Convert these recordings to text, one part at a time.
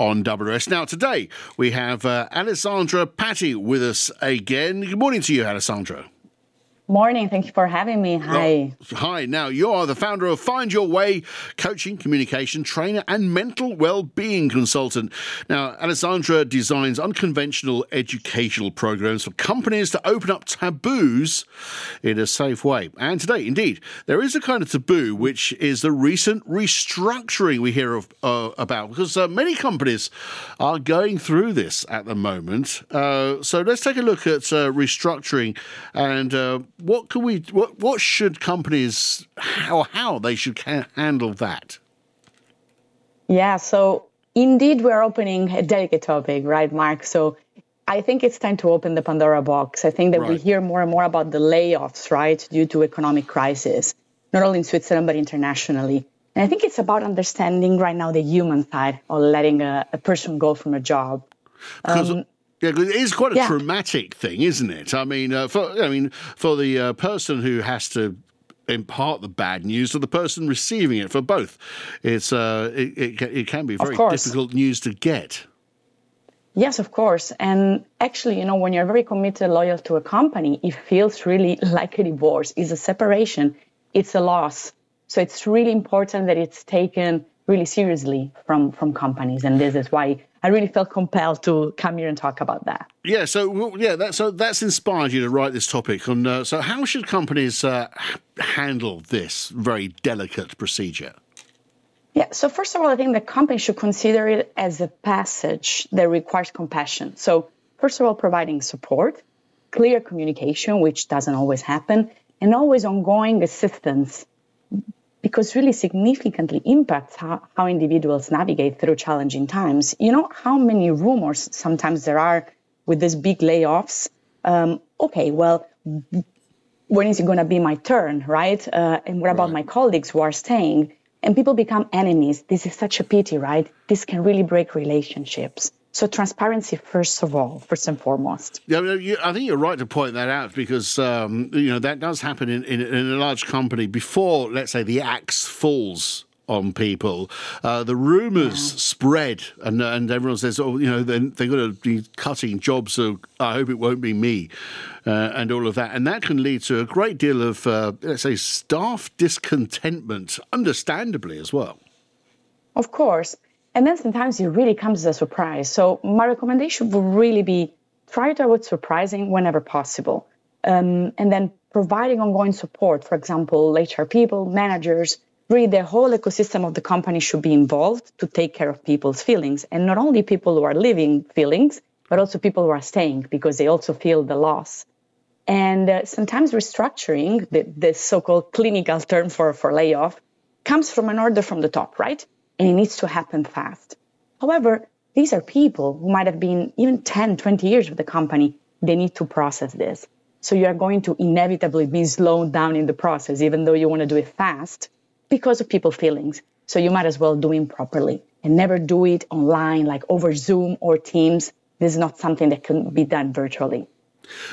on WS. Now, today we have uh, Alessandra Patti with us again. Good morning to you, Alessandra. Morning. Thank you for having me. Hi. Hi. Now, you are the founder of Find Your Way, coaching, communication trainer, and mental well-being consultant. Now, Alessandra designs unconventional educational programs for companies to open up taboos in a safe way. And today, indeed, there is a kind of taboo which is the recent restructuring we hear of, uh, about because uh, many companies are going through this at the moment. Uh, so let's take a look at uh, restructuring and uh, what can we what what should companies how how they should handle that? Yeah, so indeed we're opening a delicate topic, right, Mark? So I think it's time to open the Pandora box. I think that right. we hear more and more about the layoffs, right, due to economic crisis, not only in Switzerland but internationally. And I think it's about understanding right now the human side of letting a, a person go from a job. Um, yeah, it is quite a yeah. traumatic thing, isn't it? I mean, uh, for I mean, for the uh, person who has to impart the bad news to the person receiving it, for both, it's uh, it, it, it can be very difficult news to get. Yes, of course. And actually, you know, when you're very committed, loyal to a company, it feels really like a divorce. It's a separation. It's a loss. So it's really important that it's taken really seriously from from companies, and this is why I really felt compelled to come here and talk about that. Yeah, so yeah, that, so that's inspired you to write this topic. And uh, so, how should companies uh, handle this very delicate procedure? Yeah, so first of all, I think the company should consider it as a passage that requires compassion. So, first of all, providing support, clear communication, which doesn't always happen, and always ongoing assistance because really significantly impacts how, how individuals navigate through challenging times. You know how many rumors sometimes there are with these big layoffs? Um, okay, well, when is it going to be my turn, right? Uh, and what about right. my colleagues who are staying? And people become enemies. This is such a pity, right? This can really break relationships. So transparency, first of all, first and foremost. Yeah, I think you're right to point that out because um, you know that does happen in, in, in, a large company before, let's say, the axe falls on people. Uh, the rumours yeah. spread, and and everyone says, "Oh, you know, they're, they're going to be cutting jobs, so I hope it won't be me," uh, and all of that, and that can lead to a great deal of, uh, let's say, staff discontentment, understandably as well. Of course. And then sometimes it really comes as a surprise. So my recommendation would really be try to avoid surprising whenever possible. Um, and then providing ongoing support, for example, HR people, managers, really the whole ecosystem of the company should be involved to take care of people's feelings. And not only people who are living feelings, but also people who are staying because they also feel the loss. And uh, sometimes restructuring, the, the so-called clinical term for, for layoff, comes from an order from the top, right? And it needs to happen fast. However, these are people who might have been even 10, 20 years with the company. They need to process this. So you are going to inevitably be slowed down in the process, even though you want to do it fast because of people feelings. So you might as well do it properly and never do it online, like over Zoom or Teams. This is not something that can be done virtually.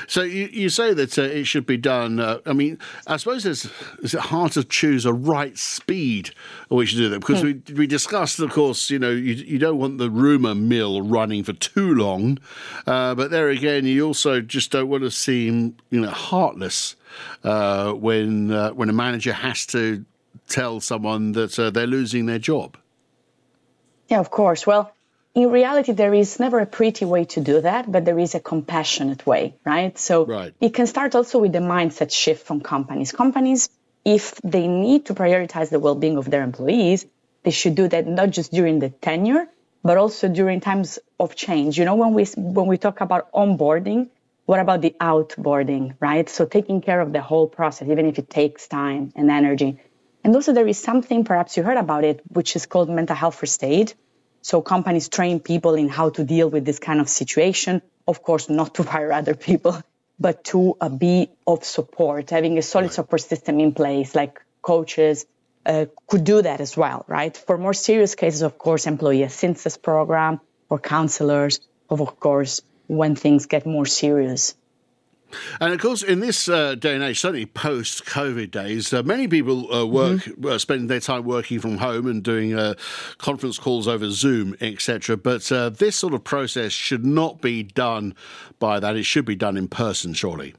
So you, you say that uh, it should be done. Uh, I mean, I suppose it's, it's hard to choose a right speed at which to do that because mm. we we discussed, of course, you know, you, you don't want the rumor mill running for too long, uh, but there again, you also just don't want to seem you know heartless uh, when uh, when a manager has to tell someone that uh, they're losing their job. Yeah, of course. Well in reality, there is never a pretty way to do that, but there is a compassionate way, right? So right. it can start also with the mindset shift from companies. Companies, if they need to prioritize the well-being of their employees, they should do that not just during the tenure, but also during times of change. You know, when we when we talk about onboarding, what about the outboarding, right? So taking care of the whole process, even if it takes time and energy. And also there is something, perhaps you heard about it, which is called mental health first aid so companies train people in how to deal with this kind of situation. Of course, not to fire other people, but to uh, be of support, having a solid right. support system in place, like coaches uh, could do that as well, right? For more serious cases, of course, employee assistance program or counselors, of course, when things get more serious. And of course, in this uh, day and age, certainly post COVID days, uh, many people uh, work, mm-hmm. Uh, spend their time working from home and doing uh, conference calls over Zoom, etc. But uh, this sort of process should not be done by that. It should be done in person, surely.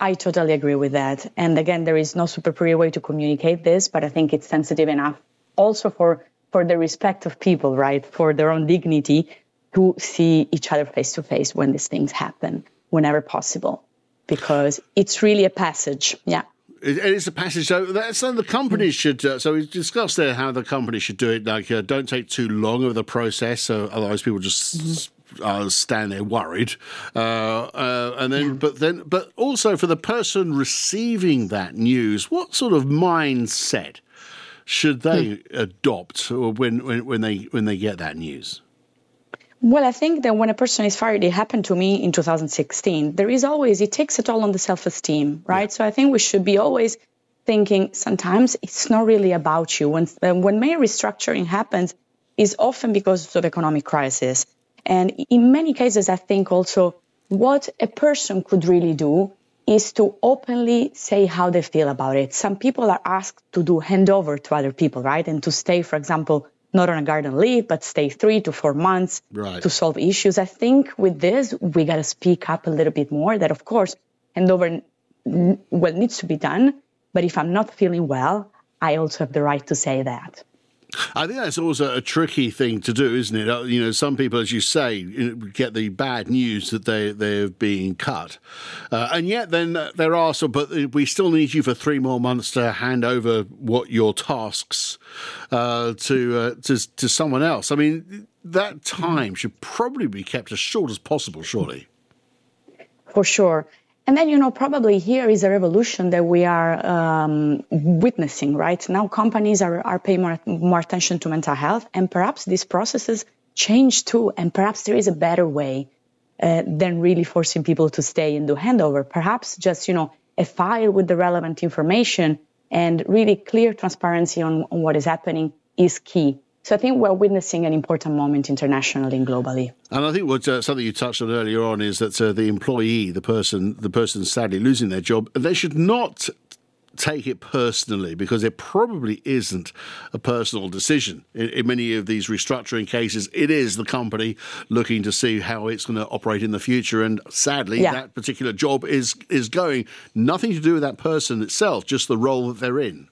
I totally agree with that. And again, there is no super pretty way to communicate this, but I think it's sensitive enough also for for the respect of people, right? For their own dignity to see each other face to face when these things happen whenever possible because it's really a passage. Yeah. It is a passage. So that's so the companies should. Uh, so we discussed there how the company should do it. Like, uh, don't take too long of the process, so otherwise people just mm-hmm. uh, stand there worried. Uh, uh, and then, yeah. but then, but also for the person receiving that news, what sort of mindset should they mm. adopt when, when when they when they get that news? Well, I think that when a person is fired, it happened to me in 2016. There is always, it takes a toll on the self esteem, right? Yeah. So I think we should be always thinking sometimes it's not really about you. When, uh, when main restructuring happens, is often because of economic crisis. And in many cases, I think also what a person could really do is to openly say how they feel about it. Some people are asked to do handover to other people, right? And to stay, for example, not on a garden leave, but stay three to four months right. to solve issues. I think with this, we got to speak up a little bit more that, of course, handover well needs to be done. But if I'm not feeling well, I also have the right to say that. I think that's also a tricky thing to do, isn't it? Uh, you know, some people, as you say, get the bad news that they they're being cut, uh, and yet then there are some. But we still need you for three more months to hand over what your tasks uh, to uh, to to someone else. I mean, that time should probably be kept as short as possible, surely. For sure. And then, you know, probably here is a revolution that we are um, witnessing, right? Now companies are, are paying more, more attention to mental health, and perhaps these processes change too. And perhaps there is a better way uh, than really forcing people to stay and do handover. Perhaps just, you know, a file with the relevant information and really clear transparency on, on what is happening is key. So I think we're witnessing an important moment internationally and globally. And I think what uh, something you touched on earlier on is that uh, the employee, the person, the person sadly losing their job, they should not take it personally because it probably isn't a personal decision. In, in, many of these restructuring cases, it is the company looking to see how it's going to operate in the future. And sadly, yeah. that particular job is is going nothing to do with that person itself, just the role that they're in.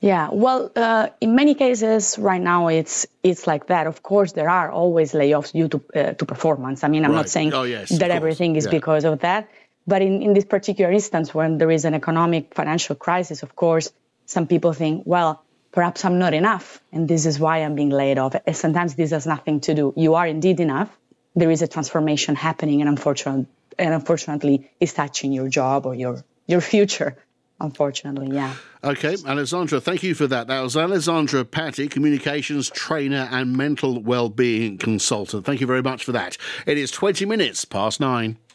Yeah, well, uh, in many cases right now it's it's like that. Of course, there are always layoffs due to uh, to performance. I mean, I'm right. not saying oh, yes, that everything is yeah. because of that, but in, in this particular instance, when there is an economic financial crisis, of course, some people think, well, perhaps I'm not enough, and this is why I'm being laid off. And sometimes this has nothing to do. You are indeed enough. There is a transformation happening, and unfortunately, and unfortunately, is touching your job or your your future unfortunately, yeah. Okay, Alessandra, thank you for that. That was Alessandra Patti, communications trainer and mental well-being consultant. Thank you very much for that. It is 20 minutes past nine.